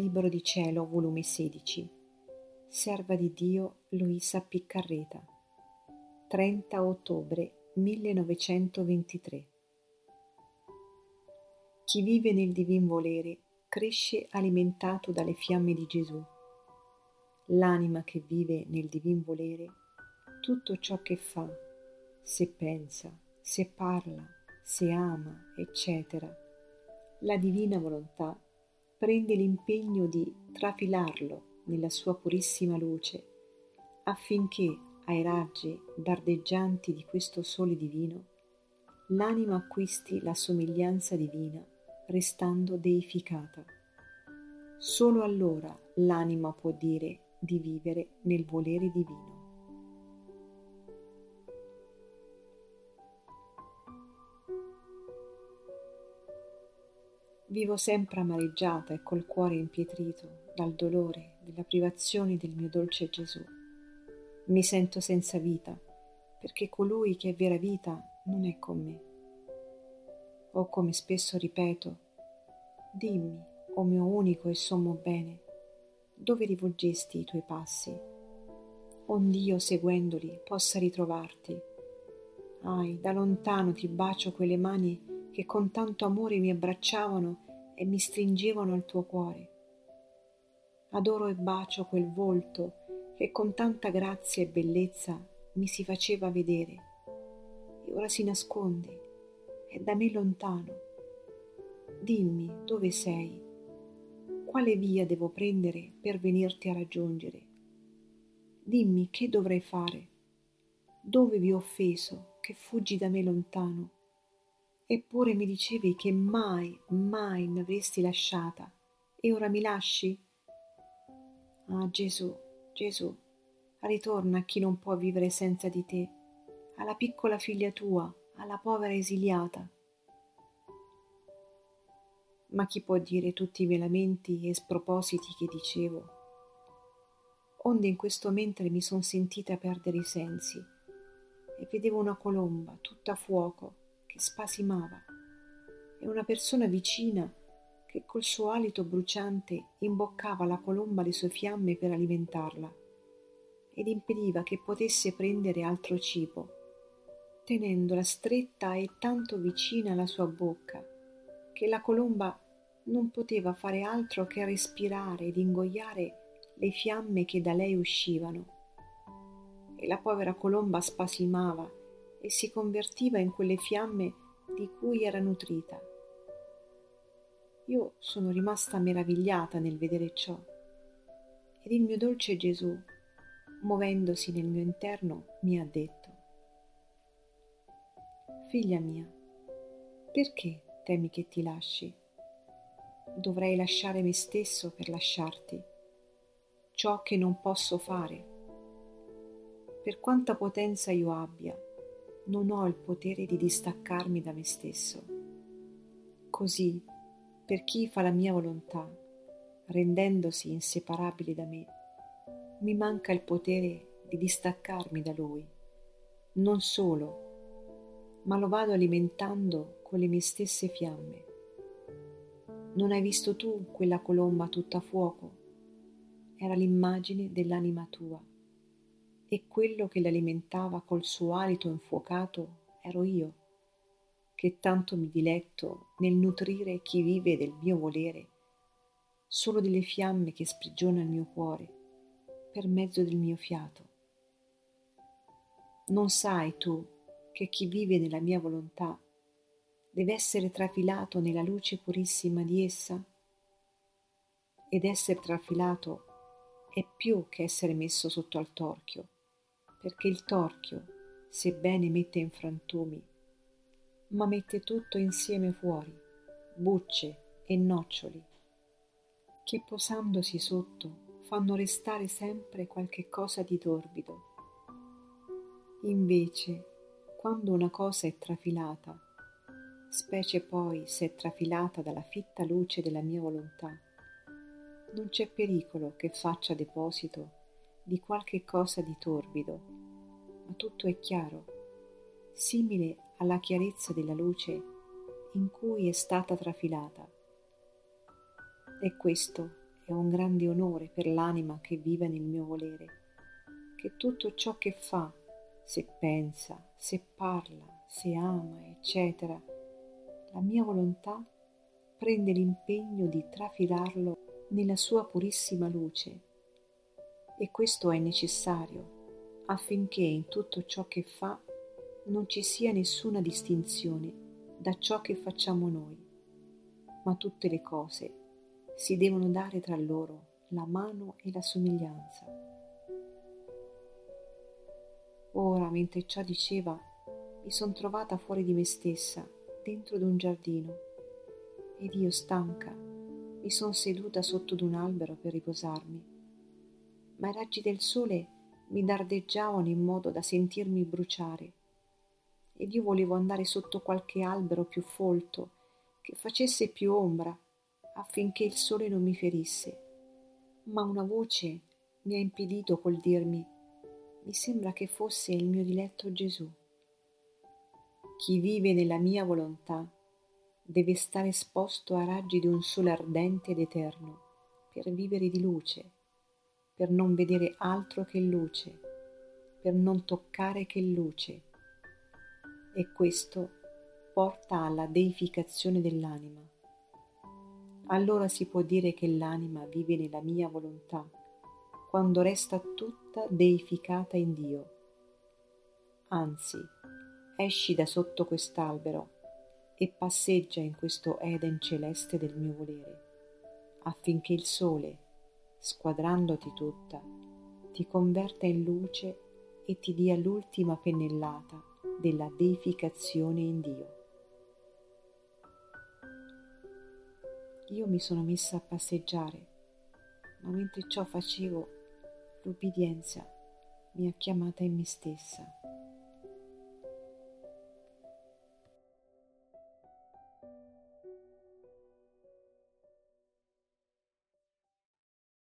Libro di Cielo, volume 16, Serva di Dio Luisa Piccarreta, 30 ottobre 1923. Chi vive nel divin volere cresce alimentato dalle fiamme di Gesù. L'anima che vive nel divin volere, tutto ciò che fa, se pensa, se parla, se ama, eccetera, la divina volontà prende l'impegno di trafilarlo nella sua purissima luce affinché ai raggi dardeggianti di questo sole divino l'anima acquisti la somiglianza divina restando deificata. Solo allora l'anima può dire di vivere nel volere divino. Vivo sempre amareggiata e col cuore impietrito dal dolore della privazione del mio dolce Gesù. Mi sento senza vita, perché colui che è vera vita non è con me. O come spesso ripeto, dimmi, o mio unico e sommo bene, dove rivolgesti i tuoi passi? Ond'io seguendoli possa ritrovarti. Ahi, da lontano ti bacio quelle mani che con tanto amore mi abbracciavano e mi stringevano al tuo cuore. Adoro e bacio quel volto che con tanta grazia e bellezza mi si faceva vedere e ora si nasconde, è da me lontano. Dimmi dove sei, quale via devo prendere per venirti a raggiungere. Dimmi che dovrei fare, dove vi ho offeso che fuggi da me lontano Eppure mi dicevi che mai, mai mi avresti lasciata e ora mi lasci? Ah Gesù, Gesù, ritorna a chi non può vivere senza di te, alla piccola figlia tua, alla povera esiliata. Ma chi può dire tutti i miei lamenti e spropositi che dicevo? Onde in questo mentre mi son sentita perdere i sensi e vedevo una colomba tutta a fuoco che spasimava e una persona vicina che col suo alito bruciante imboccava alla colomba le sue fiamme per alimentarla ed impediva che potesse prendere altro cibo, tenendola stretta e tanto vicina alla sua bocca che la colomba non poteva fare altro che respirare ed ingoiare le fiamme che da lei uscivano. E la povera colomba spasimava e si convertiva in quelle fiamme di cui era nutrita. Io sono rimasta meravigliata nel vedere ciò ed il mio dolce Gesù, muovendosi nel mio interno, mi ha detto, Figlia mia, perché temi che ti lasci? Dovrei lasciare me stesso per lasciarti, ciò che non posso fare. Per quanta potenza io abbia, non ho il potere di distaccarmi da me stesso. Così, per chi fa la mia volontà, rendendosi inseparabile da me, mi manca il potere di distaccarmi da lui. Non solo, ma lo vado alimentando con le mie stesse fiamme. Non hai visto tu quella colomba tutta fuoco? Era l'immagine dell'anima tua e quello che l'alimentava col suo alito infuocato ero io, che tanto mi diletto nel nutrire chi vive del mio volere, solo delle fiamme che sprigiona il mio cuore per mezzo del mio fiato. Non sai tu che chi vive nella mia volontà deve essere trafilato nella luce purissima di essa? Ed essere trafilato è più che essere messo sotto al torchio perché il torchio, sebbene mette in frantumi, ma mette tutto insieme fuori, bucce e noccioli, che posandosi sotto fanno restare sempre qualche cosa di torbido. Invece, quando una cosa è trafilata, specie poi se è trafilata dalla fitta luce della mia volontà, non c'è pericolo che faccia deposito di qualche cosa di torbido, ma tutto è chiaro, simile alla chiarezza della luce in cui è stata trafilata. E questo è un grande onore per l'anima che vive nel mio volere, che tutto ciò che fa, se pensa, se parla, se ama, eccetera, la mia volontà prende l'impegno di trafilarlo nella sua purissima luce. E questo è necessario affinché in tutto ciò che fa non ci sia nessuna distinzione da ciò che facciamo noi, ma tutte le cose si devono dare tra loro la mano e la somiglianza. Ora, mentre ciò diceva, mi son trovata fuori di me stessa, dentro d'un giardino, ed io stanca mi son seduta sotto d'un albero per riposarmi, ma i raggi del sole mi dardeggiavano in modo da sentirmi bruciare, ed io volevo andare sotto qualche albero più folto, che facesse più ombra, affinché il sole non mi ferisse. Ma una voce mi ha impedito col dirmi mi sembra che fosse il mio diletto Gesù. Chi vive nella mia volontà deve stare esposto a raggi di un sole ardente ed eterno per vivere di luce, per non vedere altro che luce, per non toccare che luce. E questo porta alla deificazione dell'anima allora si può dire che l'anima vive nella mia volontà, quando resta tutta deificata in Dio. Anzi, esci da sotto quest'albero e passeggia in questo Eden celeste del mio volere, affinché il sole, squadrandoti tutta, ti converta in luce e ti dia l'ultima pennellata della deificazione in Dio. Io mi sono messa a passeggiare, ma mentre ciò facevo, l'ubbidienza mi ha chiamata in me stessa.